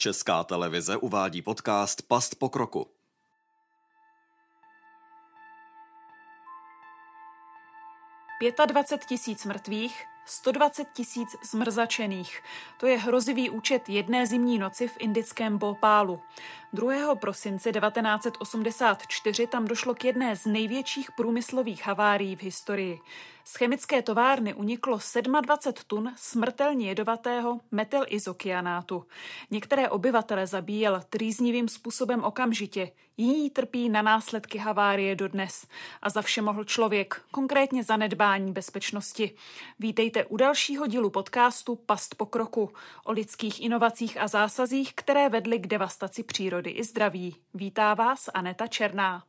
Česká televize uvádí podcast Past pokroku. Pětadvacet tisíc mrtvých, 120 tisíc zmrzačených. To je hrozivý účet jedné zimní noci v indickém Bhopálu. 2. prosince 1984 tam došlo k jedné z největších průmyslových havárií v historii. Z chemické továrny uniklo 27 tun smrtelně jedovatého metylizokianátu. Některé obyvatele zabíjel trýznivým způsobem okamžitě, jiní trpí na následky havárie dodnes. A za vše mohl člověk, konkrétně zanedbání bezpečnosti. Vítejte u dalšího dílu podcastu Past pokroku o lidských inovacích a zásazích, které vedly k devastaci přírody i zdraví. Vítá vás Aneta Černá.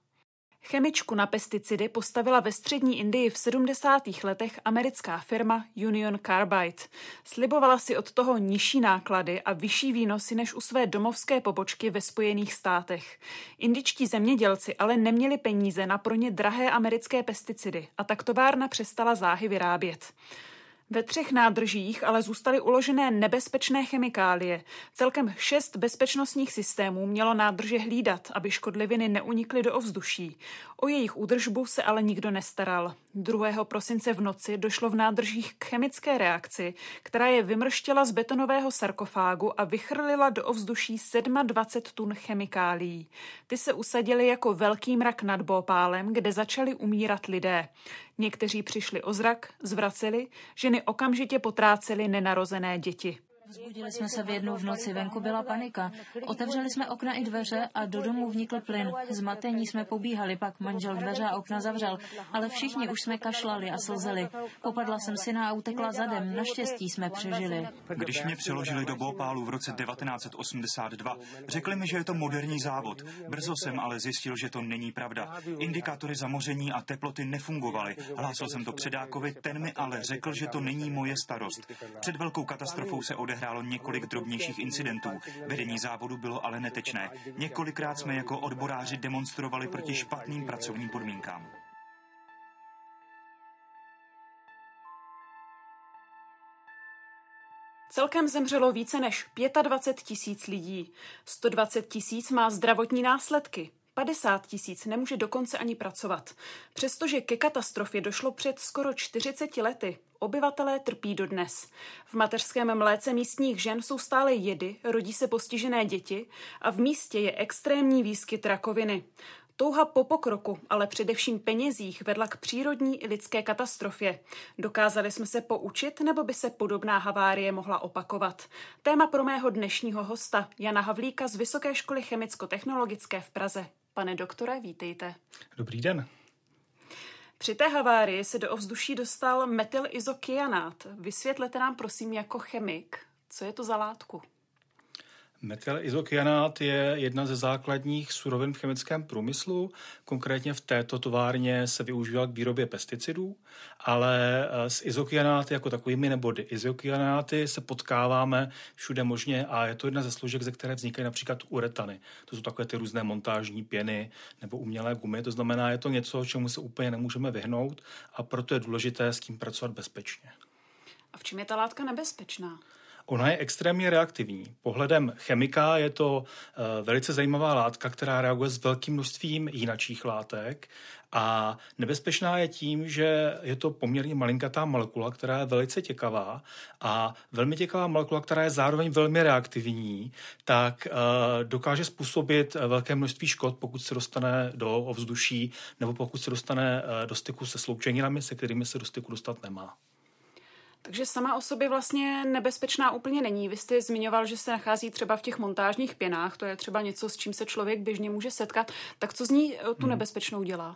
Chemičku na pesticidy postavila ve střední Indii v 70. letech americká firma Union Carbide. Slibovala si od toho nižší náklady a vyšší výnosy než u své domovské pobočky ve Spojených státech. Indičtí zemědělci ale neměli peníze na pro ně drahé americké pesticidy a tak továrna přestala záhy vyrábět. Ve třech nádržích ale zůstaly uložené nebezpečné chemikálie. Celkem šest bezpečnostních systémů mělo nádrže hlídat, aby škodliviny neunikly do ovzduší. O jejich údržbu se ale nikdo nestaral. 2. prosince v noci došlo v nádržích k chemické reakci, která je vymrštěla z betonového sarkofágu a vychrlila do ovzduší 27 tun chemikálií. Ty se usadily jako velký mrak nad Bopálem, kde začali umírat lidé. Někteří přišli o zrak, zvraceli, ženy okamžitě potrácely nenarozené děti. Vzbudili jsme se v jednu v noci, venku byla panika. Otevřeli jsme okna i dveře a do domu vnikl plyn. Zmatení jsme pobíhali, pak manžel dveře a okna zavřel, ale všichni už jsme kašlali a slzeli. Popadla jsem syna a utekla zadem, naštěstí jsme přežili. Když mě přeložili do Bhopálu v roce 1982, řekli mi, že je to moderní závod. Brzo jsem ale zjistil, že to není pravda. Indikátory zamoření a teploty nefungovaly. Hlásil jsem to předákovi, ten mi ale řekl, že to není moje starost. Před velkou katastrofou se odehrálo odehrálo několik drobnějších incidentů. Vedení závodu bylo ale netečné. Několikrát jsme jako odboráři demonstrovali proti špatným pracovním podmínkám. Celkem zemřelo více než 25 tisíc lidí. 120 tisíc má zdravotní následky. 50 tisíc nemůže dokonce ani pracovat. Přestože ke katastrofě došlo před skoro 40 lety, obyvatelé trpí dodnes. V mateřském mléce místních žen jsou stále jedy, rodí se postižené děti a v místě je extrémní výskyt rakoviny. Touha po pokroku, ale především penězích vedla k přírodní i lidské katastrofě. Dokázali jsme se poučit, nebo by se podobná havárie mohla opakovat? Téma pro mého dnešního hosta, Jana Havlíka z Vysoké školy chemicko-technologické v Praze. Pane doktore, vítejte. Dobrý den. Při té havárii se do ovzduší dostal metylizokianát. Vysvětlete nám prosím jako chemik, co je to za látku? Metylizokianát je jedna ze základních surovin v chemickém průmyslu. Konkrétně v této továrně se využíval k výrobě pesticidů, ale eh, s izokianáty jako takovými nebody. Izokianáty se potkáváme všude možně a je to jedna ze složek, ze které vznikají například uretany. To jsou takové ty různé montážní pěny nebo umělé gumy. To znamená, je to něco, čemu se úplně nemůžeme vyhnout a proto je důležité s tím pracovat bezpečně. A v čem je ta látka nebezpečná? Ona je extrémně reaktivní. Pohledem chemika je to uh, velice zajímavá látka, která reaguje s velkým množstvím jinačích látek a nebezpečná je tím, že je to poměrně malinkatá molekula, která je velice těkavá a velmi těkavá molekula, která je zároveň velmi reaktivní, tak uh, dokáže způsobit velké množství škod, pokud se dostane do ovzduší nebo pokud se dostane do styku se sloučeninami, se kterými se do styku dostat nemá. Takže sama o sobě vlastně nebezpečná úplně není. Vy jste zmiňoval, že se nachází třeba v těch montážních pěnách, to je třeba něco, s čím se člověk běžně může setkat. Tak co z ní eh, tu hmm. nebezpečnou dělá?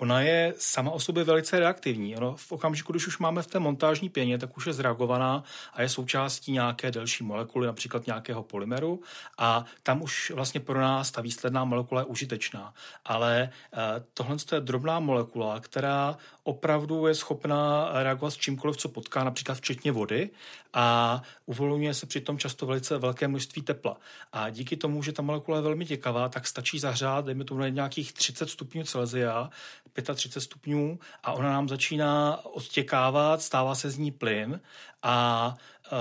Ona je sama o sobě velice reaktivní. Ono v okamžiku, když už máme v té montážní pěně, tak už je zreagovaná a je součástí nějaké delší molekuly, například nějakého polymeru a tam už vlastně pro nás ta výsledná molekula je užitečná. Ale eh, tohle je drobná molekula, která opravdu je schopná reagovat s čímkoliv, co potká, například včetně vody a uvolňuje se přitom často velice velké množství tepla. A díky tomu, že ta molekula je velmi těkavá, tak stačí zahřát, dejme tomu nějakých 30 stupňů Celsia, 35 stupňů a ona nám začíná odtěkávat, stává se z ní plyn a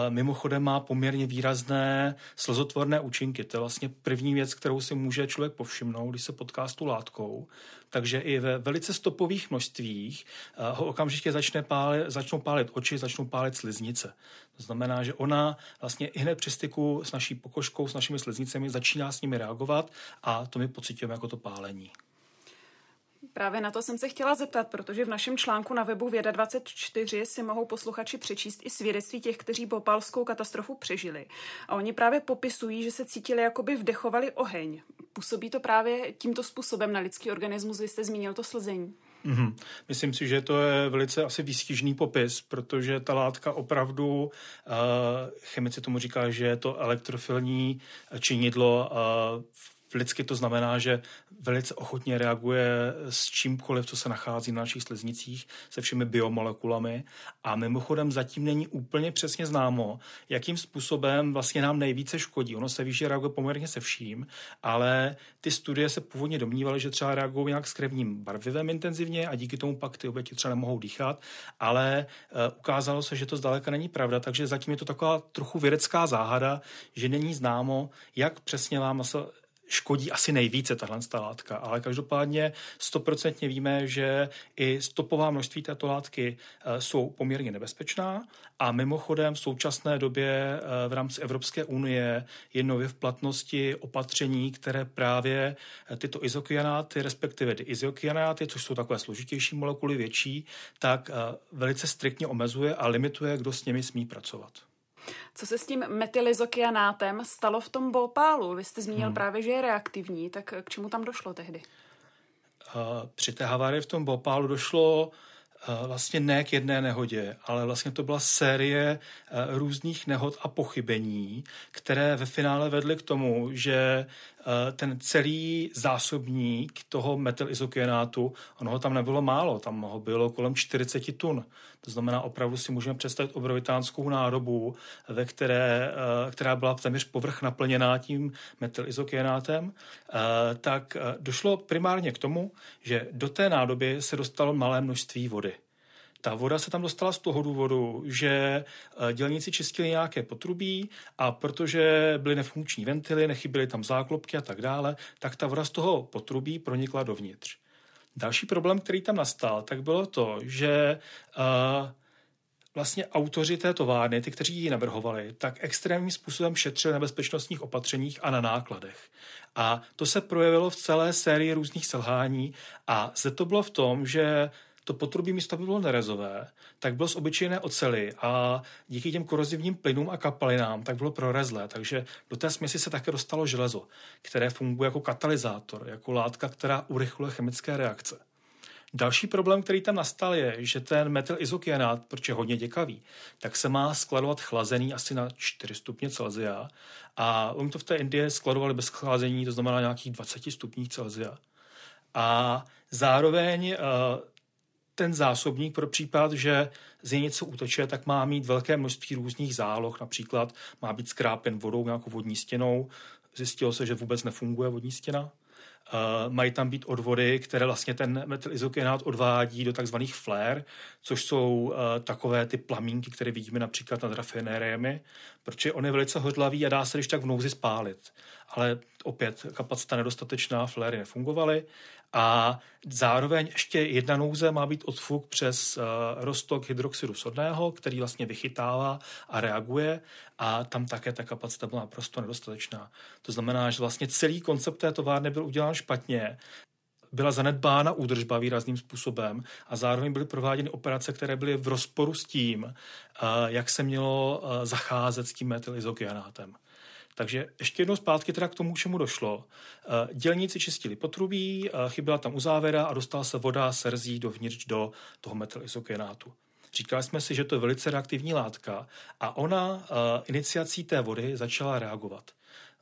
mimochodem má poměrně výrazné slzotvorné účinky. To je vlastně první věc, kterou si může člověk povšimnout, když se potká s tu látkou. Takže i ve velice stopových množstvích ho okamžitě začne pálit, začnou pálit oči, začnou pálit sliznice. To znamená, že ona vlastně i hned při styku s naší pokožkou, s našimi sliznicemi začíná s nimi reagovat a to my pocitujeme jako to pálení. Právě na to jsem se chtěla zeptat, protože v našem článku na webu Věda 24 si mohou posluchači přečíst i svědectví těch, kteří bopalskou katastrofu přežili. A oni právě popisují, že se cítili, jako by vdechovali oheň. Působí to právě tímto způsobem na lidský organismus? Vy jste zmínil to slzení. Mm-hmm. Myslím si, že to je velice asi výstižný popis, protože ta látka opravdu, uh, chemici tomu říká, že je to elektrofilní činidlo uh, lidsky to znamená, že velice ochotně reaguje s čímkoliv, co se nachází na našich sliznicích, se všemi biomolekulami. A mimochodem zatím není úplně přesně známo, jakým způsobem vlastně nám nejvíce škodí. Ono se ví, že reaguje poměrně se vším, ale ty studie se původně domnívaly, že třeba reagují nějak s krevním barvivem intenzivně a díky tomu pak ty oběti třeba nemohou dýchat, ale uh, ukázalo se, že to zdaleka není pravda, takže zatím je to taková trochu vědecká záhada, že není známo, jak přesně vám škodí asi nejvíce tahle látka, ale každopádně stoprocentně víme, že i stopová množství této látky eh, jsou poměrně nebezpečná a mimochodem v současné době eh, v rámci Evropské unie je nově v platnosti opatření, které právě eh, tyto izokyanáty, respektive ty izokyanáty, což jsou takové složitější molekuly, větší, tak velice striktně omezuje a limituje, kdo s nimi smí pracovat. Co se s tím metylizokianátem stalo v tom bopálu? Vy jste zmínil hmm. právě, že je reaktivní, tak k čemu tam došlo tehdy? Při té havárii v tom bopálu došlo vlastně ne k jedné nehodě, ale vlastně to byla série různých nehod a pochybení, které ve finále vedly k tomu, že Eh, ten celý zásobník toho metylizokyanátu, ono ho tam nebylo málo, tam ho bylo kolem 40 tun. To znamená, opravdu si můžeme představit obrovitánskou nádobu, ve které, eh, která byla téměř povrch naplněná tím metylizokyanátem, eh, tak došlo primárně k tomu, že do té nádoby se dostalo malé množství vody. Ta voda se tam dostala z toho důvodu, že eh, dělníci čistili nějaké potrubí a protože byly nefunkční ventily, nechyběly tam záklopky a tak dále, tak ta voda z toho potrubí pronikla dovnitř. Další problém, který tam nastal, tak bylo to, že uh, vlastně autoři té továrny, ty, kteří ji navrhovali, tak extrémním způsobem šetřili na bezpečnostních opatřeních a na nákladech. A to se projevilo v celé sérii různých selhání a zde to bylo v tom, že to potrubí místo, aby bylo nerezové, tak bylo z obyčejné ocely a díky těm korozivním plynům a kapalinám tak bylo prorezlé. Takže do té směsi se také dostalo železo, které funguje jako katalyzátor, jako látka, která urychluje chemické reakce. Další problém, který tam nastal, je, že ten metylizokyanát, protože je hodně děkavý, tak se má skladovat chlazený asi na 4 stupně Celsia a oni to v té Indii skladovali bez chlazení, to znamená nějakých 20 stupních Celsia. A zároveň uh, ten zásobník pro případ, že z něj něco uteče, tak má mít velké množství různých záloh, například má být skrápen vodou, nějakou vodní stěnou. Zjistilo se, že vůbec nefunguje vodní stěna. Uh, mají tam být odvody, které vlastně ten metylizokyanát odvádí do takzvaných flare, což jsou uh, takové ty plamínky, které vidíme například nad rafinériemi, protože on je velice hodlavý a dá se když tak v nouzi spálit. Ale opět kapacita nedostatečná, fléry nefungovaly a zároveň ještě jedna nouze má být odfuk přes uh, roztok hydroxidu sodného, který vlastně vychytává a reaguje a tam také ta kapacita byla naprosto nedostatečná. To znamená, že vlastně celý koncept té továrny byl udělán špatně byla zanedbána údržba výrazným způsobem a zároveň byly prováděny operace, které byly v rozporu s tím, uh, jak se mělo uh, zacházet s tím metylizokyanátem. Takže ještě jednou zpátky teda k tomu, čemu došlo. Eh, dělníci čistili potrubí, eh, chyběla tam uzávera a dostala se voda serzí dovnitř do toho metylizokyanátu. Říkali jsme si, že to je velice reaktivní látka a ona eh, iniciací té vody začala reagovat.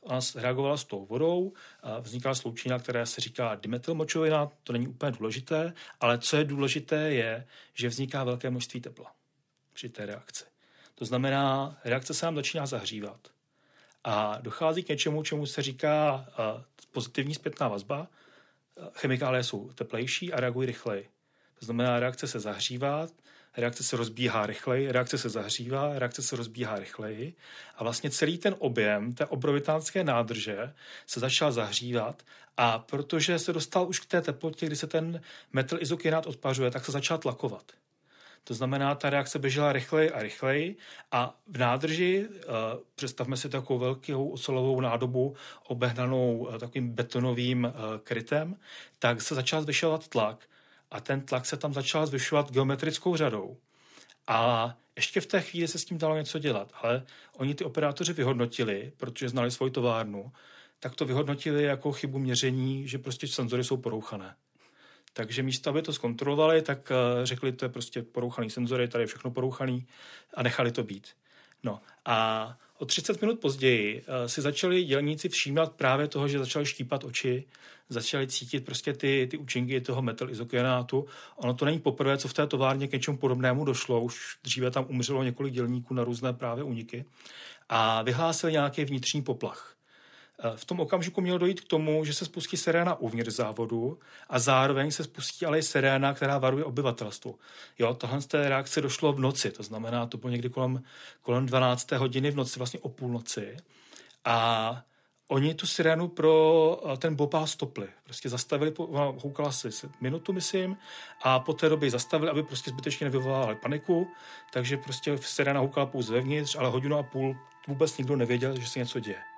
Ona reagovala s tou vodou, vznikla sloučenina, která se říká dimetylmočovina, to není úplně důležité, ale co je důležité je, že vzniká velké množství tepla při té reakci. To znamená, reakce se nám začíná zahřívat. A dochází k něčemu, čemu se říká pozitivní zpětná vazba. Chemikálie jsou teplejší a reagují rychleji. To znamená, reakce se zahřívá, reakce se rozbíhá rychleji, reakce se zahřívá, reakce se rozbíhá rychleji a vlastně celý ten objem té obrovitánské nádrže se začal zahřívat a protože se dostal už k té teplotě, kdy se ten metyl izokinát odpařuje, tak se začal tlakovat. To znamená, ta reakce běžela rychleji a rychleji a v nádrži, uh, představme si takovou velkou ocelovou nádobu obehnanou uh, takovým betonovým uh, krytem, tak se začal zvyšovat tlak a ten tlak se tam začal zvyšovat geometrickou řadou. A ještě v té chvíli se s tím dalo něco dělat, ale oni ty operátoři vyhodnotili, protože znali svoji továrnu, tak to vyhodnotili jako chybu měření, že prostě senzory jsou porouchané. Takže místo, aby to zkontrolovali, tak eh, řekli, to je prostě porouchaný senzory, tady je všechno porouchaný a nechali to být. No a o 30 minut později uh, si začali dělníci všímat právě toho, že začali štípat oči, začali cítit prostě ty, ty účinky toho metylizokyanátu. Ono to není poprvé, co v té továrně k něčemu podobnému došlo. Už dříve tam umřelo několik dělníků na různé právě úniky. A vyhlásili nějaký vnitřní poplach. Eh, v tom okamžiku mělo dojít k tomu, že se spustí siréna uvnitř závodu a zároveň se spustí ale i siréna, která varuje obyvatelstvu. Jo, tohle z té reakce došlo v noci, to znamená, to bylo někdy kolem, kolem 12. hodiny v noci, vlastně o půlnoci. A oni tu sirénu pro eh, ten bopál stopli. Prostě zastavili, houkala si minutu, myslím, a po té době zastavili, aby prostě zbytečně nevyvolávali paniku, takže prostě siréna houkala pouze vevnitř, ale hodinu a půl vůbec nikdo nevěděl, že se něco děje.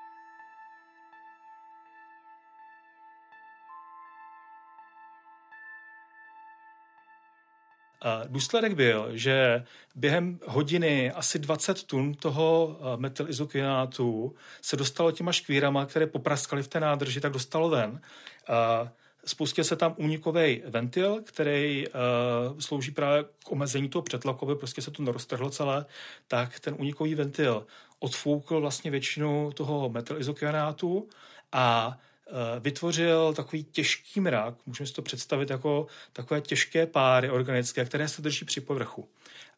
Důsledek byl, že během hodiny asi 20 tun toho eh, metylizokinátu se dostalo těma škvírama, které popraskaly v té nádrži, tak dostalo ven. Spustil se tam únikový ventil, který uh, slouží právě k omezení toho přetlaku, aby prostě se to neroztrhlo celé, tak ten únikový ventil odfoukl vlastně většinu toho metylizokianátu a Eh, vytvořil takový těžký mrak, můžeme si to představit jako takové těžké páry organické, které se drží při povrchu.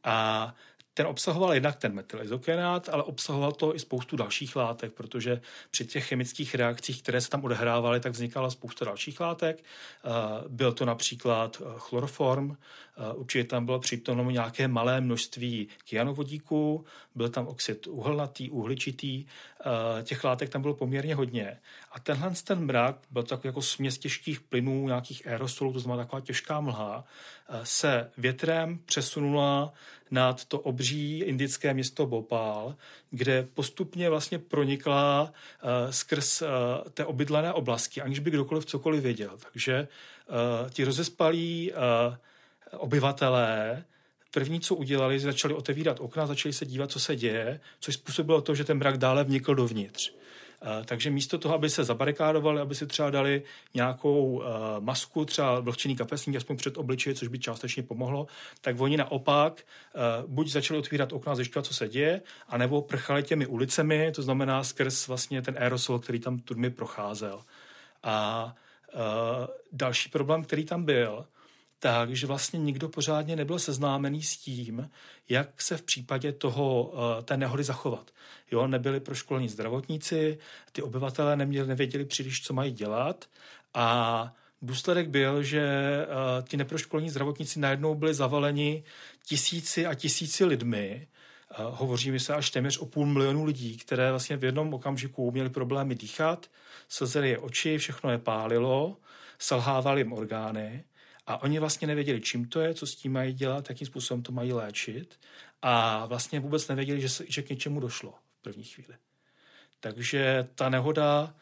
A ten obsahoval jednak ten metylizokenát, ale obsahoval to i spoustu dalších látek, protože při těch chemických reakcích, které se tam odehrávaly, tak vznikala spousta dalších látek. Eh, byl to například eh, chloroform, eh, určitě tam bylo přítomno nějaké malé množství kyanovodíků, byl tam oxid uhelnatý, uhličitý, těch látek tam bylo poměrně hodně. A tenhle ten mrak byl takový jako směs těžkých plynů, nějakých aerosolů, to znamená taková těžká mlha, se větrem přesunula nad to obří indické město Bhopal, kde postupně vlastně pronikla skrz té obydlené oblasti, aniž by kdokoliv cokoliv věděl. Takže ti rozespalí obyvatelé První, co udělali, začali otevírat okna, začali se dívat, co se děje, což způsobilo to, že ten mrak dále vnikl dovnitř. Eh, takže místo toho, aby se zabarikádovali, aby si třeba dali nějakou eh, masku, třeba vlhčený kapesník, aspoň před obličeje, což by částečně pomohlo, tak oni naopak eh, buď začali otvírat okna zjišťovat, co se děje, anebo prchali těmi ulicemi, to znamená skrz vlastně ten aerosol, který tam tudmi procházel. A další problém, který tam byl, tak, že vlastně nikdo pořádně nebyl seznámený s tím, jak se v případě toho, eh, té nehody zachovat. Jo, nebyli proškolení zdravotníci, ty obyvatelé neměli, nevěděli příliš, co mají dělat. A důsledek byl, že uh, ti neproškolení zdravotníci najednou byli zavaleni tisíci a tisíci lidmi, uh, hovoříme se až téměř o půl milionu lidí, které vlastně v jednom okamžiku měli problémy dýchat, slzely je oči, všechno je pálilo, selhávaly jim orgány a oni vlastně nevěděli, čím to je, co s tím mají dělat, jakým způsobem to mají léčit a vlastně vůbec nevěděli, že, že k něčemu došlo v první chvíli. Takže ta nehoda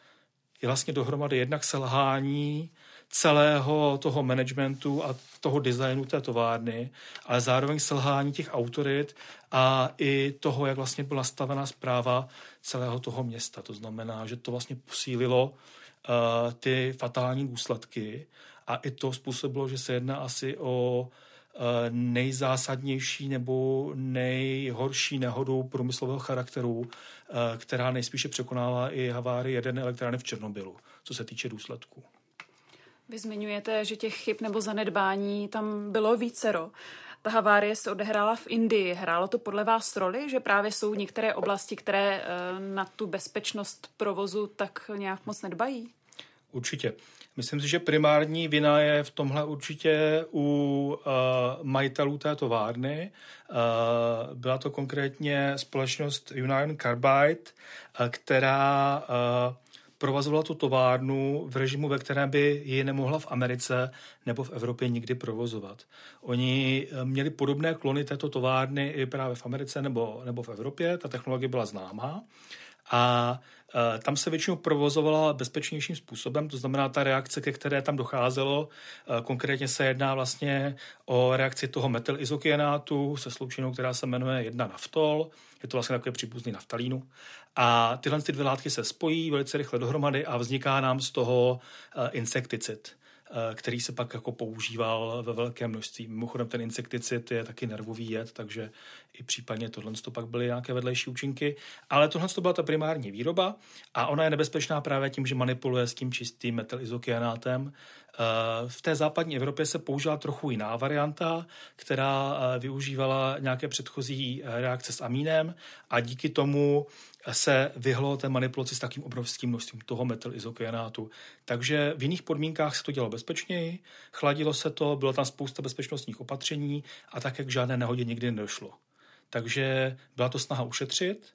je vlastně dohromady jednak selhání celého toho managementu a toho designu té továrny, ale zároveň selhání těch autorit a i toho, jak vlastně byla nastavená zpráva celého toho města. To znamená, že to vlastně posílilo uh, ty fatální důsledky a i to způsobilo, že se jedná asi o eh, nejzásadnější nebo nejhorší nehodu průmyslového charakteru, eh, která nejspíše překonává i havárii jedné elektrárny v Černobylu, co se týče důsledků. Vy zmiňujete, že těch chyb nebo zanedbání tam bylo vícero. Ta havárie se odehrála v Indii. Hrálo to podle vás roli, že právě jsou některé oblasti, které eh, na tu bezpečnost provozu tak nějak moc nedbají? Určitě. Myslím si, že primární vina je v tomhle určitě u uh, majitelů té továrny. Uh, byla to konkrétně společnost Union Carbide, uh, která uh, provozovala tu továrnu v režimu, ve kterém by ji nemohla v Americe nebo v Evropě nikdy provozovat. Oni měli podobné klony této továrny i právě v Americe nebo, nebo v Evropě. Ta technologie byla známá. A tam se většinou provozovala bezpečnějším způsobem, to znamená ta reakce, ke které tam docházelo, eh, konkrétně se jedná vlastně o reakci toho metylizokienátu se sloučinou, která se jmenuje 1 naftol, je to vlastně takové příbuzný naftalínu. A tyhle ty dvě látky se spojí velice rychle dohromady a vzniká nám z toho eh, insekticid. Eh, který se pak jako používal ve velkém množství. Mimochodem ten insekticid je taky nervový jed, takže i případně tohle to pak byly nějaké vedlejší účinky. Ale tohle to byla ta primární výroba a ona je nebezpečná právě tím, že manipuluje s tím čistým metylizokianátem. Eh, v té západní Evropě se použila trochu jiná varianta, která eh, využívala nějaké předchozí reakce s amínem a díky tomu se vyhlo té manipulaci s takým obrovským množstvím toho metylizokianátu. Takže v jiných podmínkách se to dělalo bezpečněji, chladilo se to, bylo tam spousta bezpečnostních opatření a také k žádné nehodě nikdy nedošlo. Takže byla to snaha ušetřit,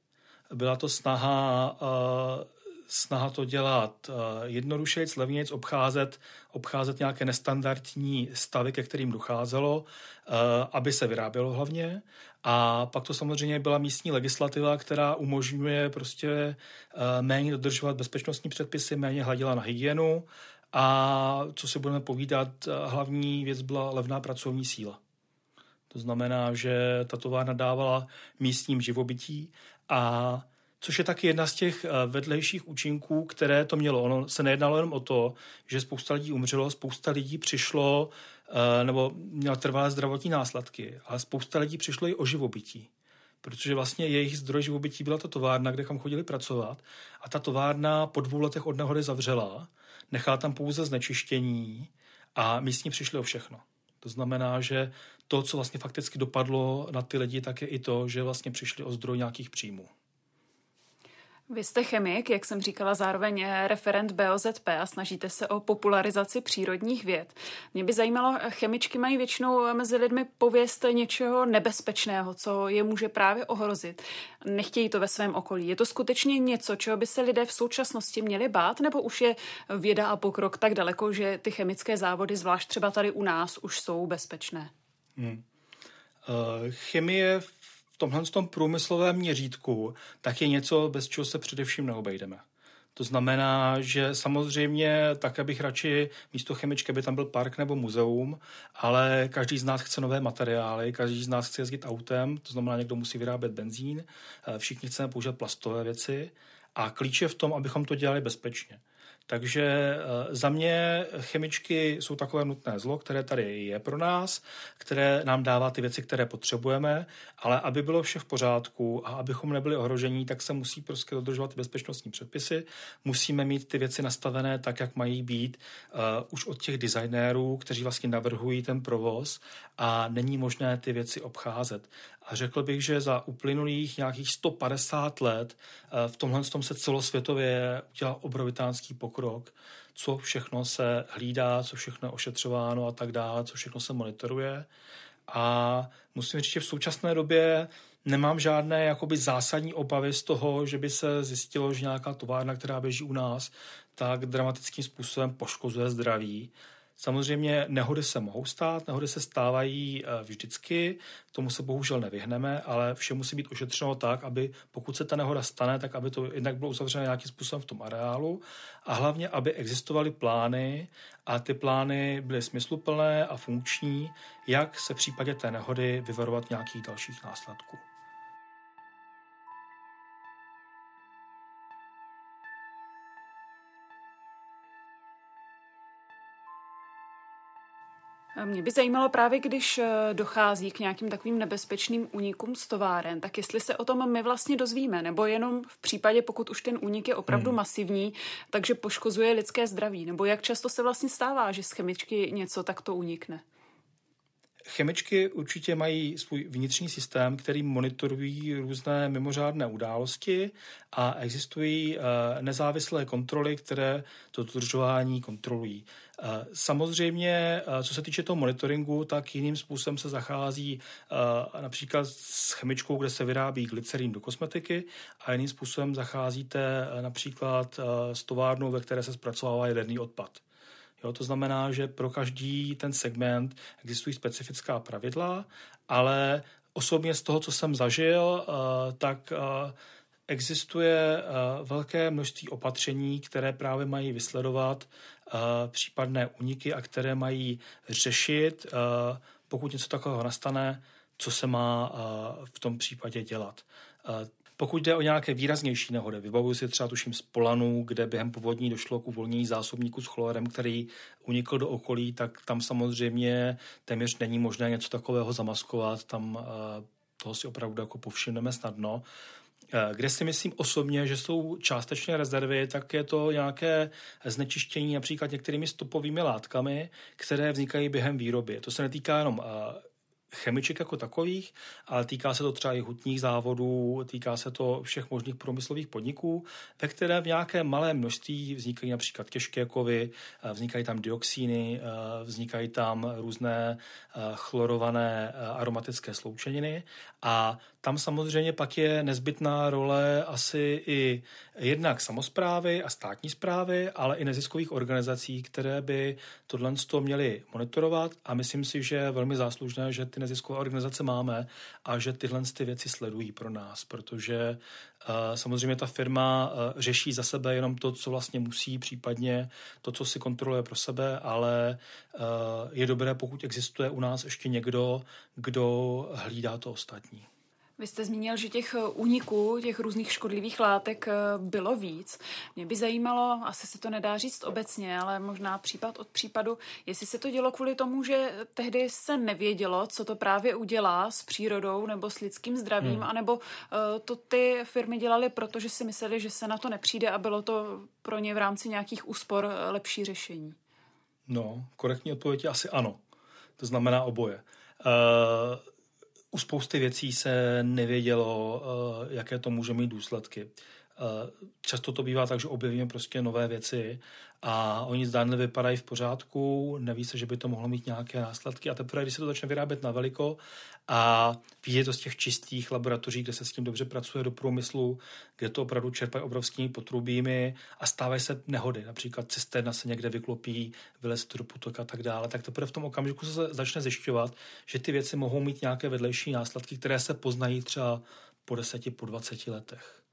byla to snaha, uh, snaha to dělat uh, jednodušeji, levněji, obcházet, obcházet nějaké nestandardní stavy, ke kterým docházelo, uh, aby se vyrábělo hlavně a pak to samozřejmě byla místní legislativa, která umožňuje prostě eh, méně dodržovat bezpečnostní předpisy, méně hladila na hygienu a co si budeme povídat, eh, hlavní věc byla levná pracovní síla. To znamená, že ta továrna dávala místním živobytí a což je taky jedna z těch eh, vedlejších účinků, které to mělo. Ono se nejednalo jenom o to, že spousta lidí umřelo, spousta lidí přišlo Eh, nebo měl trvalé zdravotní následky, ale spousta lidí přišlo i o živobytí protože vlastně jejich zdroj živobytí byla ta továrna, kde kam chodili pracovat a ta továrna po dvou letech od nehody zavřela, nechala tam pouze znečištění a místní přišli o všechno. To znamená, že to, co vlastně fakticky dopadlo na ty lidi, tak je i to, že vlastně přišli o zdroj nějakých příjmů. Vy jste chemik, jak jsem říkala, zároveň referent BOZP a snažíte se o popularizaci přírodních věd. Mě by zajímalo, chemičky mají většinou mezi lidmi pověst něčeho nebezpečného, co je může právě ohrozit. Nechtějí to ve svém okolí. Je to skutečně něco, čeho by se lidé v současnosti měli bát, nebo už je věda a pokrok tak daleko, že ty chemické závody, zvlášť třeba tady u nás, už jsou bezpečné? Hmm. Uh, chemie v tomhle tom průmyslovém měřítku, tak je něco, bez čeho se především neobejdeme. To znamená, že samozřejmě také bych radši místo chemičky by tam byl park nebo muzeum, ale každý z nás chce nové materiály, každý z nás chce jezdit autem, to znamená, někdo musí vyrábět benzín, eh, všichni chceme používat plastové věci a klíč je v tom, abychom to dělali bezpečně. Takže eh, za mě chemičky jsou takové nutné zlo, které tady je pro nás, které nám dává ty věci, které potřebujeme, ale aby bylo vše v pořádku a abychom nebyli ohrožení, tak se musí prostě dodržovat bezpečnostní předpisy. Musíme mít ty věci nastavené tak, jak mají být uh, už od těch designérů, kteří vlastně navrhují ten provoz a není možné ty věci obcházet. A řekl bych, že za uplynulých nějakých 150 let uh, v tomhle tom se celosvětově udělal obrovitánský pokrok, co všechno se hlídá, co všechno je ošetřováno a tak dále, co všechno se monitoruje. A musím říct, že v současné době nemám žádné jakoby zásadní obavy z toho, že by se zjistilo, že nějaká továrna, která běží u nás, tak dramatickým způsobem poškozuje zdraví. Samozřejmě nehody se mohou stát, nehody se stávají eh, vždycky, tomu se bohužel nevyhneme, ale vše musí být ošetřeno tak, aby pokud se ta nehoda stane, tak aby to jednak bylo uzavřeno nějakým způsobem v tom areálu a hlavně, aby existovaly plány a ty plány byly smysluplné a funkční, jak se v případě té nehody vyvarovat nějakých dalších následků. Mě by zajímalo právě, když eh, dochází k nějakým takovým nebezpečným únikům z továren, tak jestli se o tom my vlastně dozvíme, nebo jenom v případě, pokud už ten únik je opravdu hmm. masivní, takže poškozuje lidské zdraví, nebo jak často se vlastně stává, že z chemičky něco takto unikne? Chemičky určitě mají svůj vnitřní systém, který monitorují různé mimořádné události a existují nezávislé kontroly, které to dodržování kontrolují. Samozřejmě, co se týče toho monitoringu, tak jiným způsobem se zachází například s chemičkou, kde se vyrábí glycerin do kosmetiky a jiným způsobem zacházíte například s továrnou, ve které se zpracovává jaderný odpad. Jo, to znamená, že pro každý ten segment existují specifická pravidla, ale osobně z toho, co jsem zažil, tak existuje velké množství opatření, které právě mají vysledovat případné úniky a které mají řešit, pokud něco takového nastane, co se má v tom případě dělat. Pokud jde o nějaké výraznější nehody, vybavuji si třeba tuším z Polanu, kde během povodní došlo k uvolnění zásobníku s chlorem, který unikl do okolí, tak tam samozřejmě téměř není možné něco takového zamaskovat, tam toho si opravdu jako povšimneme snadno. Eh, kde si myslím osobně, že jsou částečně rezervy, tak je to nějaké znečištění například některými stopovými látkami, které vznikají během výroby. To se netýká jenom eh, chemiček jako takových, ale týká se to třeba i hutních závodů, týká se to všech možných průmyslových podniků, ve které v nějaké malé množství vznikají například těžké kovy, eh, vznikají tam dioxíny, vznikají tam různé chlorované aromatické sloučeniny. A tam samozřejmě pak je nezbytná role asi i jednak samozprávy a státní zprávy, ale i neziskových organizací, které by tohle měly monitorovat. A myslím si, že je velmi záslužné, že ty neziskové organizace máme a že tyhle ty věci sledují pro nás, protože uh, samozřejmě ta firma uh, řeší za sebe jenom to, co vlastně musí, případně to, co si kontroluje pro sebe, ale uh, je dobré, pokud existuje u nás ještě někdo, kdo hlídá to ostatní. Vy jste zmínil, že těch úniků, těch různých škodlivých látek eh, bylo víc. Mě by zajímalo, asi se to nedá říct obecně, ale možná případ od případu, jestli se to dělo kvůli tomu, že tehdy se nevědělo, co to právě udělá s přírodou nebo s lidským zdravím, hmm. anebo eh, to ty firmy dělaly, protože si mysleli, že se na to nepřijde a bylo to pro ně v rámci nějakých úspor eh, lepší řešení. No, korektní odpověď je asi ano. To znamená oboje. Uh u spousty věcí se nevědělo, eh, jaké to může mít důsledky. Eh, často to bývá tak, že objevíme prostě nové věci a oni zdánlivě vypadají v pořádku, neví se, že by to mohlo mít nějaké následky a teprve, když se to začne vyrábět na veliko a vyjde to z těch čistých laboratoří, kde se s tím dobře pracuje do průmyslu, kde to opravdu čerpají obrovskými potrubími a stávají se nehody. Například cisterna se někde vyklopí, vylez do potoka a tak dále. Tak teprve v tom okamžiku se začne zjišťovat, že ty věci mohou mít nějaké vedlejší následky, které se poznají třeba po deseti, po dvaceti letech.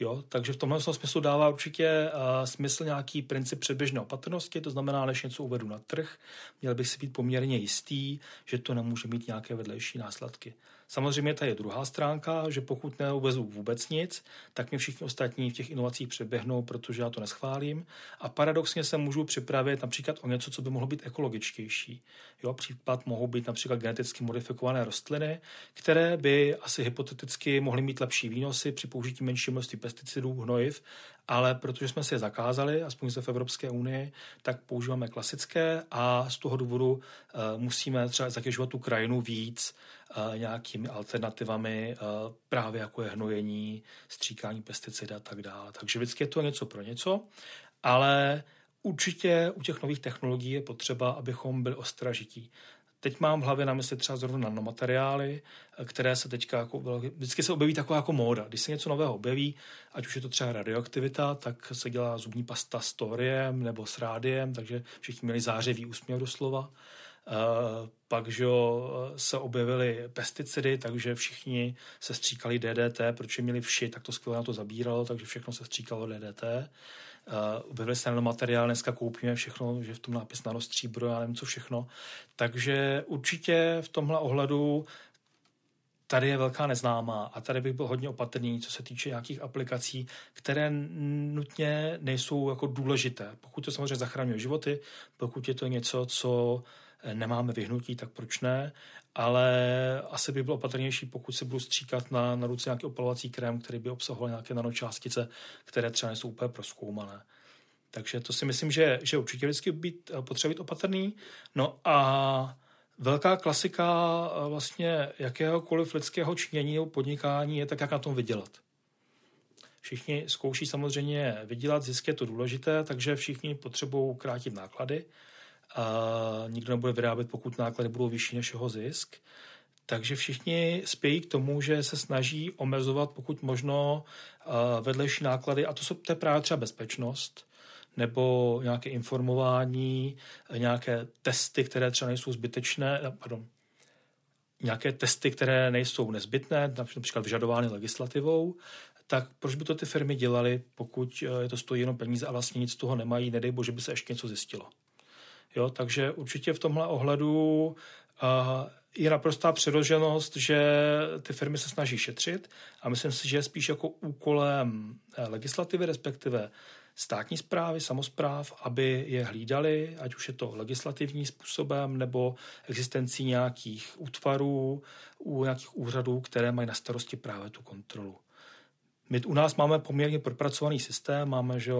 Jo, takže v tomhle smyslu dává určitě uh, smysl nějaký princip předběžné opatrnosti, to znamená, než něco uvedu na trh, měl bych si být poměrně jistý, že to nemůže mít nějaké vedlejší následky. Samozřejmě ta je druhá stránka, že pokud neuvezu vůbec nic, tak mě všichni ostatní v těch inovacích předběhnou, protože já to neschválím. A paradoxně se můžu připravit například o něco, co by mohlo být ekologičtější. Jo, případ mohou být například geneticky modifikované rostliny, které by asi hypoteticky mohly mít lepší výnosy při použití menší množství pesticidů, hnojiv, ale protože jsme si je zakázali, aspoň se v Evropské unii, tak používáme klasické a z toho důvodu uh, musíme třeba zatěžovat tu krajinu víc uh, nějakými alternativami, uh, právě jako je hnojení, stříkání pesticidy a tak dále. Takže vždycky je to něco pro něco, ale určitě u těch nových technologií je potřeba, abychom byli ostražití. Teď mám v hlavě na mysli třeba zrovna nanomateriály, které se teďka jako, vždycky se objeví taková jako móda. Když se něco nového objeví, ať už je to třeba radioaktivita, tak se dělá zubní pasta s tóriem nebo s rádiem, takže všichni měli zářivý úsměv doslova. Uh, pak že se objevily pesticidy, takže všichni se stříkali DDT, protože měli vši, tak to skvěle na to zabíralo, takže všechno se stříkalo DDT. Uh, objevili se nanomateriál, dneska koupíme všechno, že v tom nápis nanostříbro, já nevím co všechno. Takže určitě v tomhle ohledu tady je velká neznámá a tady bych byl hodně opatrný, co se týče nějakých aplikací, které nutně nejsou jako důležité. Pokud to samozřejmě zachraňuje životy, pokud je to něco, co nemáme vyhnutí, tak proč ne? Ale asi by bylo opatrnější, pokud se budu stříkat na, na ruce nějaký opalovací krém, který by obsahoval nějaké nanočástice, které třeba nejsou úplně proskoumané. Takže to si myslím, že, že určitě vždycky být, potřeba být opatrný. No a velká klasika vlastně jakéhokoliv lidského činění nebo podnikání je tak, jak na tom vydělat. Všichni zkouší samozřejmě vydělat, zisk je to důležité, takže všichni potřebují krátit náklady. A nikdo nebude vyrábět, pokud náklady budou vyšší než jeho zisk. Takže všichni spějí k tomu, že se snaží omezovat pokud možno vedlejší náklady a to, jsou, to je právě třeba bezpečnost nebo nějaké informování, nějaké testy, které třeba nejsou zbytečné, pardon, nějaké testy, které nejsou nezbytné, například vyžadovány legislativou, tak proč by to ty firmy dělaly, pokud je to stojí jenom peníze a vlastně nic z toho nemají, nedej bože, by se ještě něco zjistilo. Jo, takže určitě v tomhle ohledu uh, je naprostá přirozenost, že ty firmy se snaží šetřit a myslím si, že je spíš jako úkolem eh, legislativy, respektive státní zprávy, samozpráv, aby je hlídali, ať už je to legislativní způsobem nebo existencí nějakých útvarů, u nějakých úřadů, které mají na starosti právě tu kontrolu. My u nás máme poměrně propracovaný systém, máme že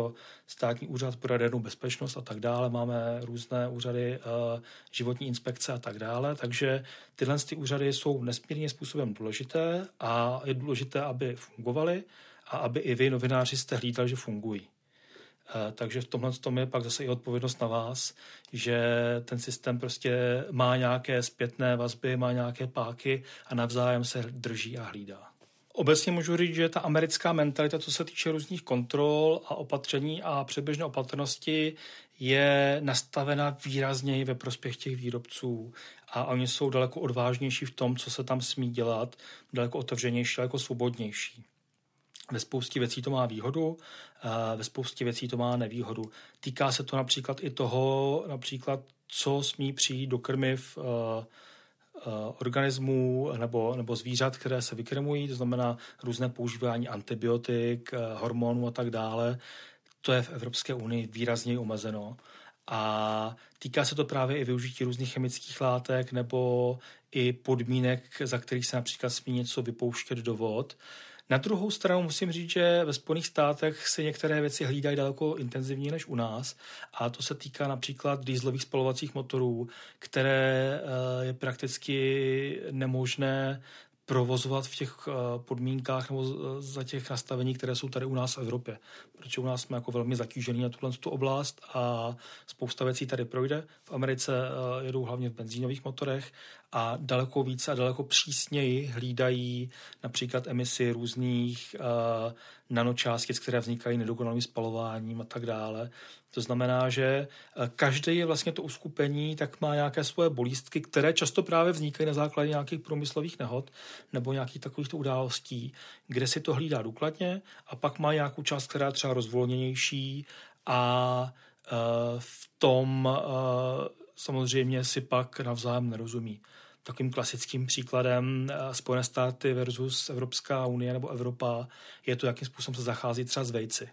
státní úřad pro jadernou bezpečnost a tak dále, máme různé úřady uh, životní inspekce a tak dále, takže tyhle ty úřady jsou nesmírně způsobem důležité a je důležité, aby fungovaly a aby i vy, novináři, jste hlídali, že fungují. Uh, takže v tomhle tom je pak zase i odpovědnost na vás, že ten systém prostě má nějaké zpětné vazby, má nějaké páky a navzájem se drží a hlídá. Obecně můžu říct, že ta americká mentalita, co se týče různých kontrol a opatření a předběžné opatrnosti, je nastavena výrazněji ve prospěch těch výrobců a oni jsou daleko odvážnější v tom, co se tam smí dělat, daleko otevřenější, daleko svobodnější. Ve spoustě věcí to má výhodu, ve spoustě věcí to má nevýhodu. Týká se to například i toho, například, co smí přijít do krmiv Eh, organismů nebo, nebo zvířat, které se vykrmují, to znamená různé používání antibiotik, eh, hormonů a tak dále. To je v Evropské unii výrazně omezeno. A týká se to právě i využití různých chemických látek nebo i podmínek, za kterých se například smí něco vypouštět do vod. Na druhou stranu musím říct, že ve Spojených státech se některé věci hlídají daleko intenzivněji než u nás a to se týká například dýzlových spalovacích motorů, které eh, je prakticky nemožné provozovat v těch eh, podmínkách nebo za těch nastavení, které jsou tady u nás v Evropě. Protože u nás jsme jako velmi zatížený na tuhle tu oblast a spousta věcí tady projde. V Americe eh, jedou hlavně v benzínových motorech a daleko více a daleko přísněji hlídají například emisi různých uh, nanočástic, které vznikají nedokonalým spalováním a tak dále. To znamená, že eh, každý je vlastně to uskupení, tak má nějaké svoje bolístky, které často právě vznikají na základě nějakých průmyslových nehod nebo nějakých takovýchto událostí, kde si to hlídá důkladně a pak má nějakou část, která je třeba rozvolněnější a uh, v tom samozřejmě si pak navzájem nerozumí. Takým klasickým příkladem eh, Spojené státy versus Evropská unie nebo Evropa je to, jakým způsobem se zachází třeba s vejci.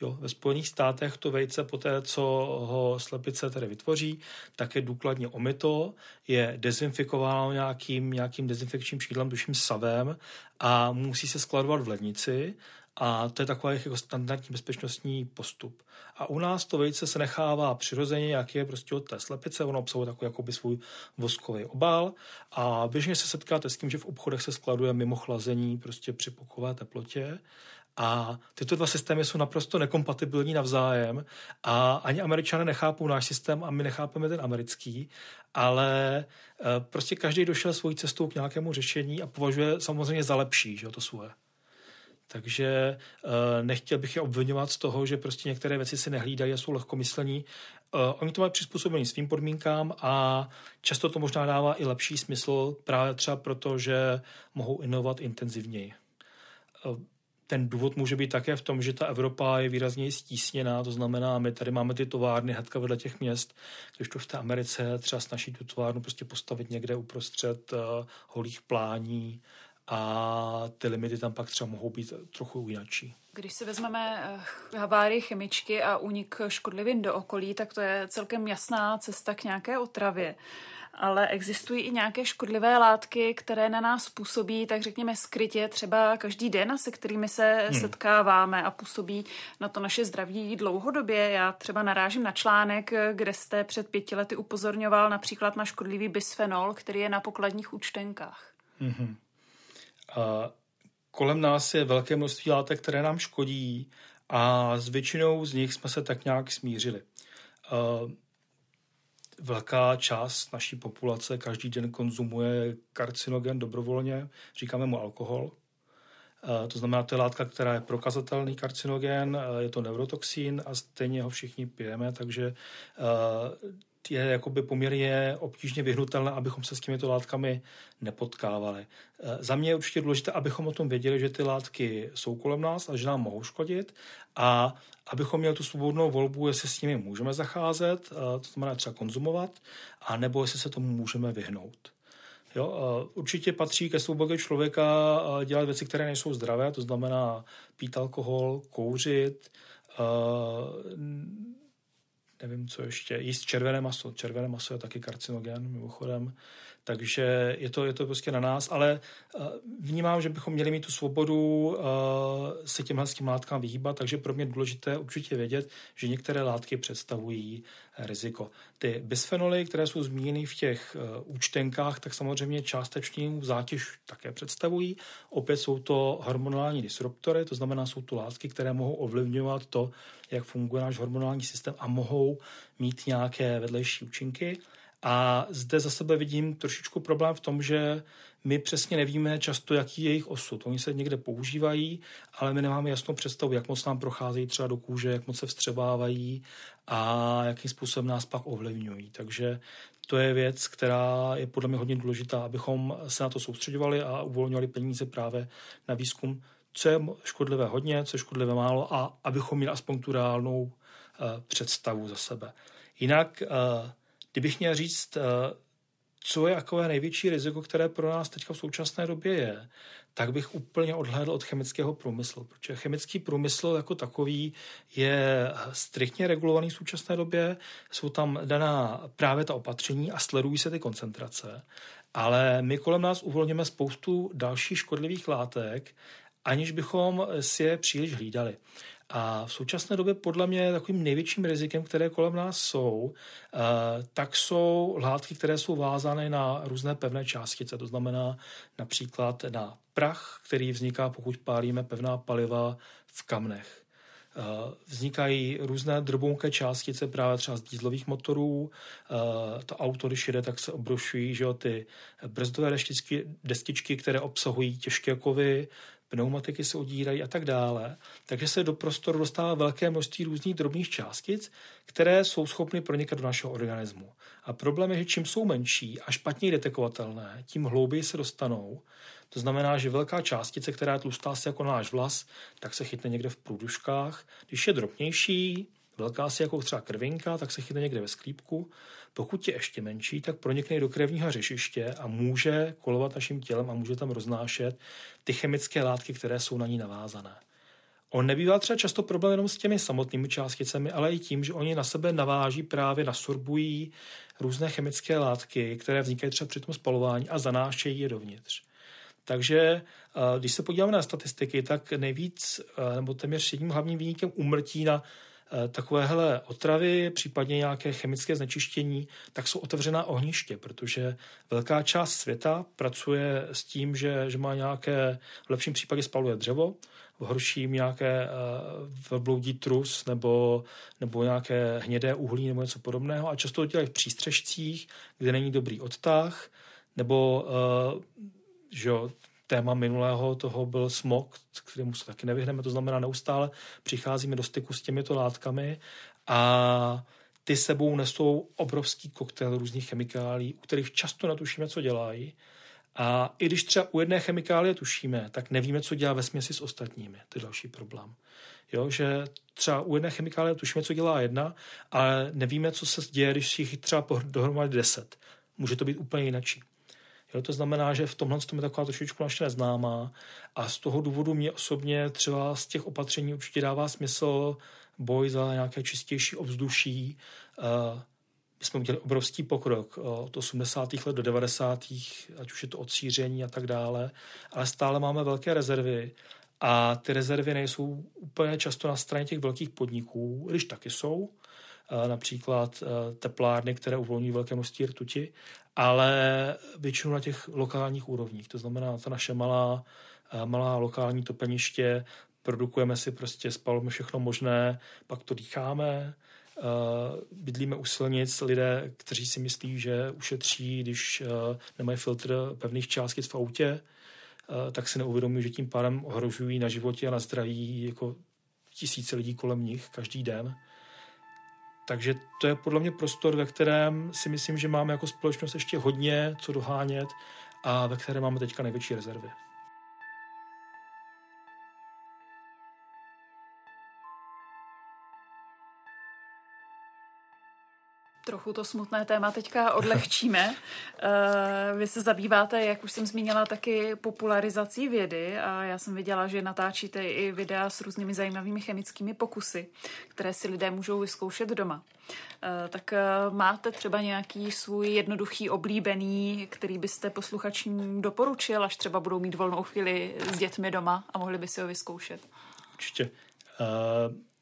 Jo, ve Spojených státech to vejce po té, co ho slepice tedy vytvoří, tak je důkladně omyto, je dezinfikováno nějakým, nějakým dezinfekčním šídlem, duším savem a musí se skladovat v lednici a to je takový jako standardní bezpečnostní postup. A u nás to vejce se nechává přirozeně, jak je prostě od té slepice, ono obsahuje takový jakoby svůj voskový obal. A běžně se setkáte s tím, že v obchodech se skladuje mimo chlazení prostě při pokové teplotě. A tyto dva systémy jsou naprosto nekompatibilní navzájem. A ani američané nechápou náš systém a my nechápeme ten americký, ale eh, prostě každý došel svojí cestou k nějakému řešení a považuje samozřejmě za lepší, že to svoje. Takže uh, nechtěl bych je obvinovat z toho, že prostě některé věci si nehlídají a jsou lehkomyslení. Uh, oni to mají přizpůsobení svým podmínkám a často to možná dává i lepší smysl právě třeba proto, že mohou inovovat intenzivněji. Uh, ten důvod může být také v tom, že ta Evropa je výrazně stísněná, to znamená, my tady máme ty továrny hnedka vedle těch měst, když to v té Americe třeba snaží tu továrnu prostě postavit někde uprostřed holých plání, a ty limity tam pak třeba mohou být trochu jinačí. Když si vezmeme eh, havárii chemičky a únik škodlivin do okolí, tak to je celkem jasná cesta k nějaké otravě. Ale existují i nějaké škodlivé látky, které na nás působí, tak řekněme skrytě, třeba každý den, se kterými se hmm. setkáváme a působí na to naše zdraví dlouhodobě. Já třeba narážím na článek, kde jste před pěti lety upozorňoval například na škodlivý bisfenol, který je na pokladních účtenkách. Mm-hmm. Kolem nás je velké množství látek, které nám škodí a s většinou z nich jsme se tak nějak smířili. Velká část naší populace každý den konzumuje karcinogen dobrovolně, říkáme mu alkohol. To znamená, to je látka, která je prokazatelný karcinogen, je to neurotoxín a stejně ho všichni pijeme, takže je jakoby poměrně obtížně vyhnutelné, abychom se s těmito látkami nepotkávali. Za mě je určitě důležité, abychom o tom věděli, že ty látky jsou kolem nás a že nám mohou škodit a abychom měli tu svobodnou volbu, jestli s nimi můžeme zacházet, to znamená třeba konzumovat, a nebo jestli se tomu můžeme vyhnout. Jo, určitě patří ke svobodě člověka dělat věci, které nejsou zdravé, to znamená pít alkohol, kouřit, nevím, co ještě, jíst červené maso. Červené maso je taky karcinogen, mimochodem. Takže je to, je to prostě na nás, ale uh, vnímám, že bychom měli mít tu svobodu uh, se těmhle s tím látkám vyhýbat, takže pro mě je důležité určitě vědět, že některé látky představují riziko. Ty bisfenoly, které jsou zmíněny v těch uh, účtenkách, tak samozřejmě částečně zátěž také představují. Opět jsou to hormonální disruptory, to znamená, jsou to látky, které mohou ovlivňovat to, jak funguje náš hormonální systém a mohou mít nějaké vedlejší účinky. A zde za sebe vidím trošičku problém v tom, že my přesně nevíme často, jaký je jejich osud. Oni se někde používají, ale my nemáme jasnou představu, jak moc nám procházejí třeba do kůže, jak moc se vstřebávají a jakým způsobem nás pak ovlivňují. Takže to je věc, která je podle mě hodně důležitá, abychom se na to soustředovali a uvolňovali peníze právě na výzkum, co je škodlivé hodně, co je škodlivé málo a abychom měli aspoň tu reálnou uh, představu za sebe. Jinak uh, Kdybych měl říct, eh, co je takové největší riziko, které pro nás teďka v současné době je, tak bych úplně odhlédl od chemického průmyslu, protože chemický průmysl jako takový je striktně regulovaný v současné době, jsou tam daná právě ta opatření a sledují se ty koncentrace, ale my kolem nás uvolňujeme spoustu dalších škodlivých látek, aniž bychom si je příliš hlídali. A v současné době podle mě takovým největším rizikem, které kolem nás jsou, eh, tak jsou látky, které jsou vázány na různé pevné částice. To znamená například na prach, který vzniká, pokud pálíme pevná paliva v kamnech. Eh, vznikají různé drobounké částice právě třeba z dýzlových motorů. Eh, to auto, když jede, tak se obrušují že jo, ty brzdové destičky, destičky, které obsahují těžké kovy, pneumatiky se odírají a tak dále. Takže se do prostoru dostává velké množství různých drobných částic, které jsou schopny pronikat do našeho organismu. A problém je, že čím jsou menší a špatně detekovatelné, tím hlouběji se dostanou. To znamená, že velká částice, která je tlustá se jako náš vlas, tak se chytne někde v průduškách. Když je drobnější, velká si jako třeba krvinka, tak se chytne někde ve sklípku. Pokud je ještě menší, tak pronikne do krevního řešiště a může kolovat naším tělem a může tam roznášet ty chemické látky, které jsou na ní navázané. On nebývá třeba často problém jenom s těmi samotnými částicemi, ale i tím, že oni na sebe naváží právě, nasorbují různé chemické látky, které vznikají třeba při tom spalování a zanášejí je dovnitř. Takže eh, když se podíváme na statistiky, tak nejvíc, eh, nebo téměř jedním hlavním výnikem umrtí na takovéhle otravy, případně nějaké chemické znečištění, tak jsou otevřená ohniště, protože velká část světa pracuje s tím, že, že má nějaké, v lepším případě spaluje dřevo, v horším nějaké uh, vbloudí trus nebo, nebo nějaké hnědé uhlí nebo něco podobného a často to dělají v přístřežcích, kde není dobrý odtah, nebo uh, že jo, téma minulého toho byl smog, kterému se taky nevyhneme, to znamená neustále přicházíme do styku s těmito látkami a ty sebou nesou obrovský koktejl různých chemikálií, u kterých často natušíme, co dělají. A i když třeba u jedné chemikálie tušíme, tak nevíme, co dělá ve směsi s ostatními. To je další problém. Jo, že třeba u jedné chemikálie tušíme, co dělá jedna, ale nevíme, co se děje, když jich třeba dohromady deset. Může to být úplně jinačí. Jo, to znamená, že v tomhle tom je taková trošičku naše neznámá a z toho důvodu mě osobně třeba z těch opatření určitě dává smysl boj za nějaké čistější ovzduší, uh, my jsme udělali obrovský pokrok od 80. let do 90. ať už je to odsíření a tak dále, ale stále máme velké rezervy a ty rezervy nejsou úplně často na straně těch velkých podniků, když taky jsou, například teplárny, které uvolňují velké množství rtuti, ale většinou na těch lokálních úrovních. To znamená, ta naše malá, malá lokální topeniště, produkujeme si prostě, spalujeme všechno možné, pak to dýcháme, bydlíme u silnic, lidé, kteří si myslí, že ušetří, když nemají filtr pevných částic v autě, tak si neuvědomují, že tím pádem ohrožují na životě a na zdraví jako tisíce lidí kolem nich každý den. Takže to je podle mě prostor, ve kterém si myslím, že máme jako společnost ještě hodně co dohánět a ve kterém máme teďka největší rezervy. Trochu to smutné téma teďka odlehčíme. Eh, vy se zabýváte, jak už jsem zmínila, taky popularizací vědy a já jsem viděla, že natáčíte i videa s různými zajímavými chemickými pokusy, které si lidé můžou vyzkoušet doma. Eh, tak eh, máte třeba nějaký svůj jednoduchý oblíbený, který byste posluchačům doporučil, až třeba budou mít volnou chvíli s dětmi doma a mohli by si ho vyzkoušet? Určitě. Uh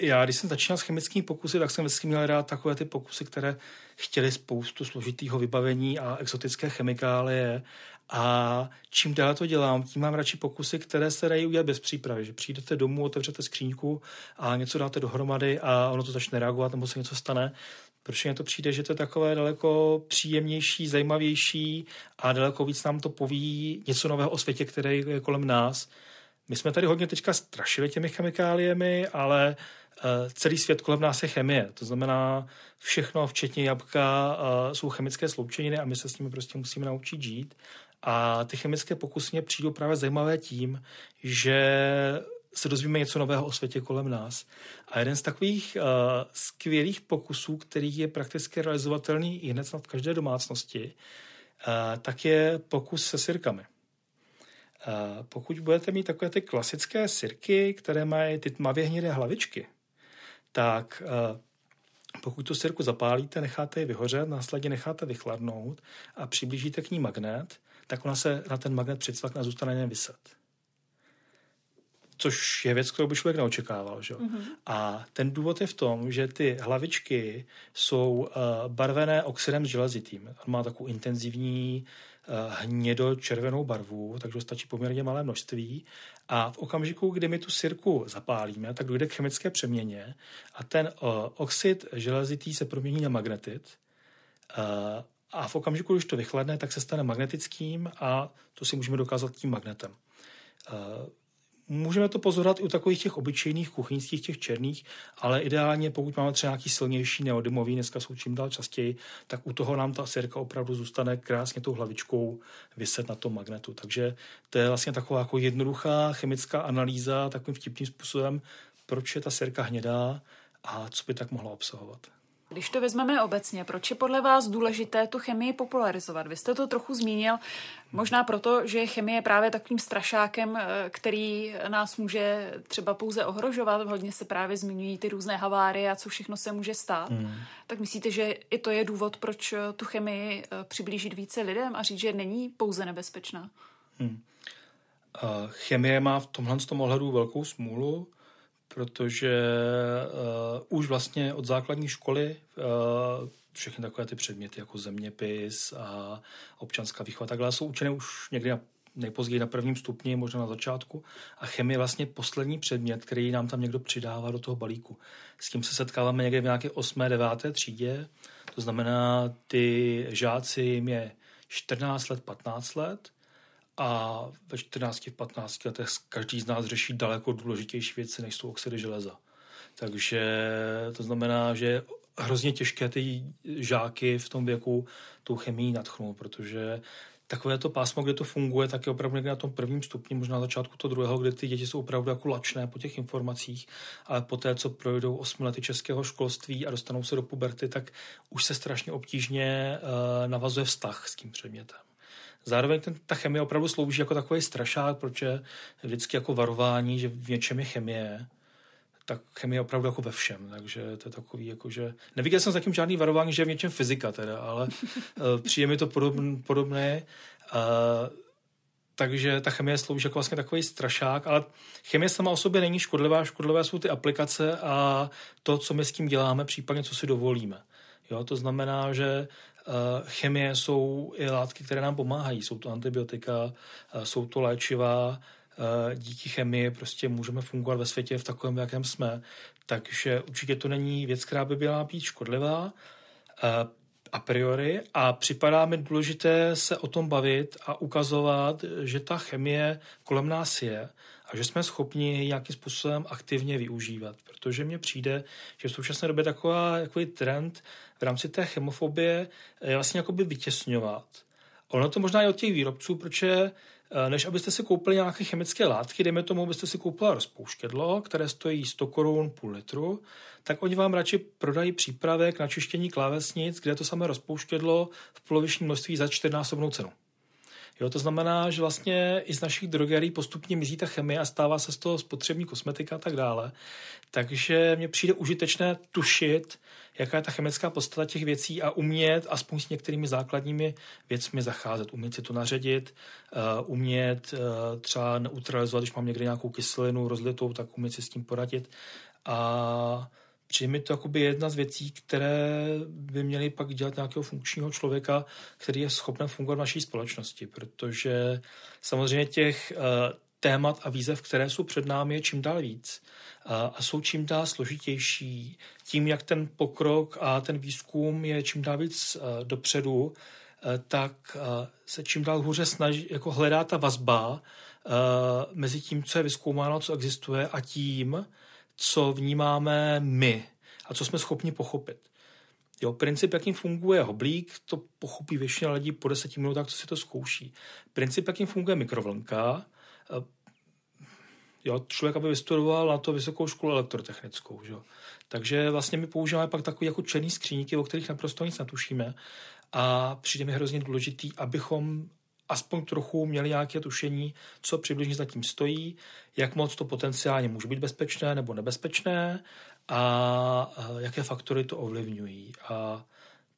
já, když jsem začínal s chemickými pokusy, tak jsem vždycky měl rád takové ty pokusy, které chtěly spoustu složitého vybavení a exotické chemikálie. A čím dál to dělám, tím mám radši pokusy, které se dají udělat bez přípravy. Že přijdete domů, otevřete skříňku a něco dáte dohromady a ono to začne reagovat nebo se něco stane. Proč mně to přijde, že to je takové daleko příjemnější, zajímavější a daleko víc nám to poví něco nového o světě, který je kolem nás. My jsme tady hodně teďka strašili těmi chemikáliemi, ale Eh, celý svět kolem nás je chemie. To znamená, všechno, včetně jabka, eh, jsou chemické sloučeniny a my se s nimi prostě musíme naučit žít. A ty chemické pokusy mě přijdou právě zajímavé tím, že se dozvíme něco nového o světě kolem nás. A jeden z takových uh, skvělých pokusů, který je prakticky realizovatelný i hned v každé domácnosti, uh, tak je pokus se sirkami. Uh, pokud budete mít takové ty klasické sirky, které mají ty tmavě hnědé hlavičky, tak eh, pokud tu sirku zapálíte, necháte ji vyhořet, následně necháte vychladnout a přiblížíte k ní magnet, tak ona se na ten magnet přicvakne a zůstane na něm vyset. Což je věc, kterou by člověk neočekával. Že? Mm-hmm. A ten důvod je v tom, že ty hlavičky jsou uh, barvené oxidem železitým. On má takovou intenzivní uh, hnědo-červenou barvu, takže stačí poměrně malé množství a v okamžiku, kdy my tu sirku zapálíme, tak dojde k chemické přeměně a ten uh, oxid železitý se promění na magnetit. Uh, a v okamžiku, když to vychladne, tak se stane magnetickým a to si můžeme dokázat tím magnetem. Můžeme to pozorovat i u takových těch obyčejných kuchyňských, těch černých, ale ideálně, pokud máme třeba nějaký silnější neodymový, dneska jsou čím dál častěji, tak u toho nám ta sirka opravdu zůstane krásně tou hlavičkou vyset na tom magnetu. Takže to je vlastně taková jako jednoduchá chemická analýza takovým vtipným způsobem, proč je ta sirka hnědá a co by tak mohla obsahovat. Když to vezmeme obecně, proč je podle vás důležité tu chemii popularizovat? Vy jste to trochu zmínil, možná proto, že chemie je právě takovým strašákem, eh, který nás může třeba pouze ohrožovat. Hodně se právě zmiňují ty různé havárie a co všechno se může stát. Hmm. Tak myslíte, že i to je důvod, proč eh, tu chemii eh, přiblížit více lidem a říct, že není pouze nebezpečná? Hmm. Chemie má v tomhle tom ohledu velkou smůlu protože uh, už vlastně od základní školy uh, všechny takové ty předměty jako zeměpis a občanská výchova takhle jsou učeny už někdy na nejpozději na prvním stupni, možná na začátku. A chemie je vlastně poslední předmět, který nám tam někdo přidává do toho balíku. S tím se setkáváme někde v nějaké 8. 9. třídě. To znamená, ty žáci jim je 14 let, 15 let a ve 14, 15 letech každý z nás řeší daleko důležitější věci, než jsou oxidy železa. Takže to znamená, že hrozně těžké ty žáky v tom věku tou chemii natchnout, protože takové to pásmo, kde to funguje, tak je opravdu někde na tom prvním stupni, možná na začátku to druhého, kde ty děti jsou opravdu jako lačné po těch informacích, ale po té, co projdou osmi lety českého školství a dostanou se do puberty, tak už se strašně obtížně uh, navazuje vztah s tím předmětem. Zároveň ten, ta chemie opravdu slouží jako takový strašák, protože vždycky jako varování, že v něčem je chemie, tak chemie je opravdu jako ve všem, takže to je takový, jako že neviděl jsem zatím žádný varování, že je v něčem fyzika teda, ale uh, přijde mi to podobn, podobné. Uh, takže ta chemie slouží jako vlastně takový strašák, ale chemie sama o sobě není škodlivá, škodlivé jsou ty aplikace a to, co my s tím děláme, případně co si dovolíme. Jo, to znamená, že chemie jsou i látky, které nám pomáhají. Jsou to antibiotika, uh, jsou to léčiva, uh, díky chemii prostě můžeme fungovat ve světě v takovém, jakém jsme. Takže určitě to není věc, která by byla být škodlivá a priori a připadá mi důležité se o tom bavit a ukazovat, že ta chemie kolem nás je a že jsme schopni ji nějakým způsobem aktivně využívat. Protože mně přijde, že v současné době taková, takový trend v rámci té chemofobie je vlastně jakoby vytěsňovat. Ono to možná i od těch výrobců, protože Eh, než abyste si koupili nějaké chemické látky, dejme tomu, abyste si koupila rozpouštědlo, které stojí 100 korun půl litru, tak oni vám radši prodají přípravek na čištění klávesnic, kde to samé rozpouštědlo v polovičním množství za čtyřnásobnou cenu. Jo, to znamená, že vlastně i z našich drogerií postupně mizí ta chemie a stává se z toho spotřební kosmetika a tak dále. Takže mně přijde užitečné tušit, jaká je ta chemická podstata těch věcí a umět aspoň s některými základními věcmi zacházet. Umět si to naředit, uh, umět uh, třeba neutralizovat, když mám někde nějakou kyselinu rozlitou, tak umět si s tím poradit. A Přijde mi to jakoby jedna z věcí, které by měly pak dělat nějakého funkčního člověka, který je schopen fungovat v naší společnosti, protože samozřejmě těch uh, témat a výzev, které jsou před námi, je čím dál víc a jsou čím dál složitější. Tím, jak ten pokrok a ten výzkum je čím dál víc uh, dopředu, uh, tak se čím dál hůře snaží, jako hledá ta vazba mezi tím, co je vyskoumáno, co existuje a tím, co vnímáme my a co jsme schopni pochopit. Jo, princip, jakým funguje hoblík, to pochopí většina lidí po deseti minutách, co si to zkouší. Princip, jakým funguje mikrovlnka, eh, jo, člověk, aby vystudoval na to vysokou školu elektrotechnickou. Že? Takže vlastně my používáme pak takové jako černý skříníky, o kterých naprosto nic netušíme a přijde mi hrozně důležitý, abychom aspoň trochu měli nějaké tušení, co přibližně za tím stojí, jak moc to potenciálně může být bezpečné nebo nebezpečné a jaké faktory to ovlivňují. A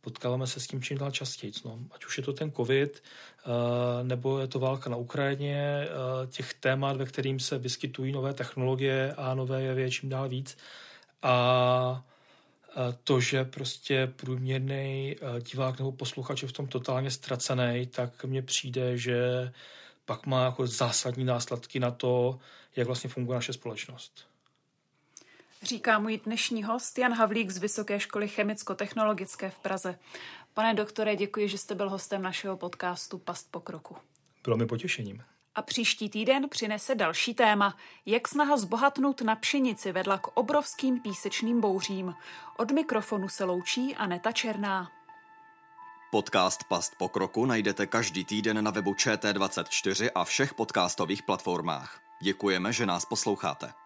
potkáváme se s tím čím dál častěji. No, ať už je to ten covid, nebo je to válka na Ukrajině, těch témat, ve kterým se vyskytují nové technologie a nové jevy čím dál víc. A to, že prostě průměrný eh, divák nebo posluchač je v tom totálně ztracený, tak mně přijde, že pak má jako zásadní následky na to, jak vlastně funguje naše společnost. Říká můj dnešní host Jan Havlík z Vysoké školy chemicko-technologické v Praze. Pane doktore, děkuji, že jste byl hostem našeho podcastu Past po kroku. Bylo mi potěšením. A příští týden přinese další téma, jak snaha zbohatnout na pšenici vedla k obrovským písečným bouřím. Od mikrofonu se loučí Aneta Černá. Podcast Past po kroku najdete každý týden na webu ČT24 a všech podcastových platformách. Děkujeme, že nás posloucháte.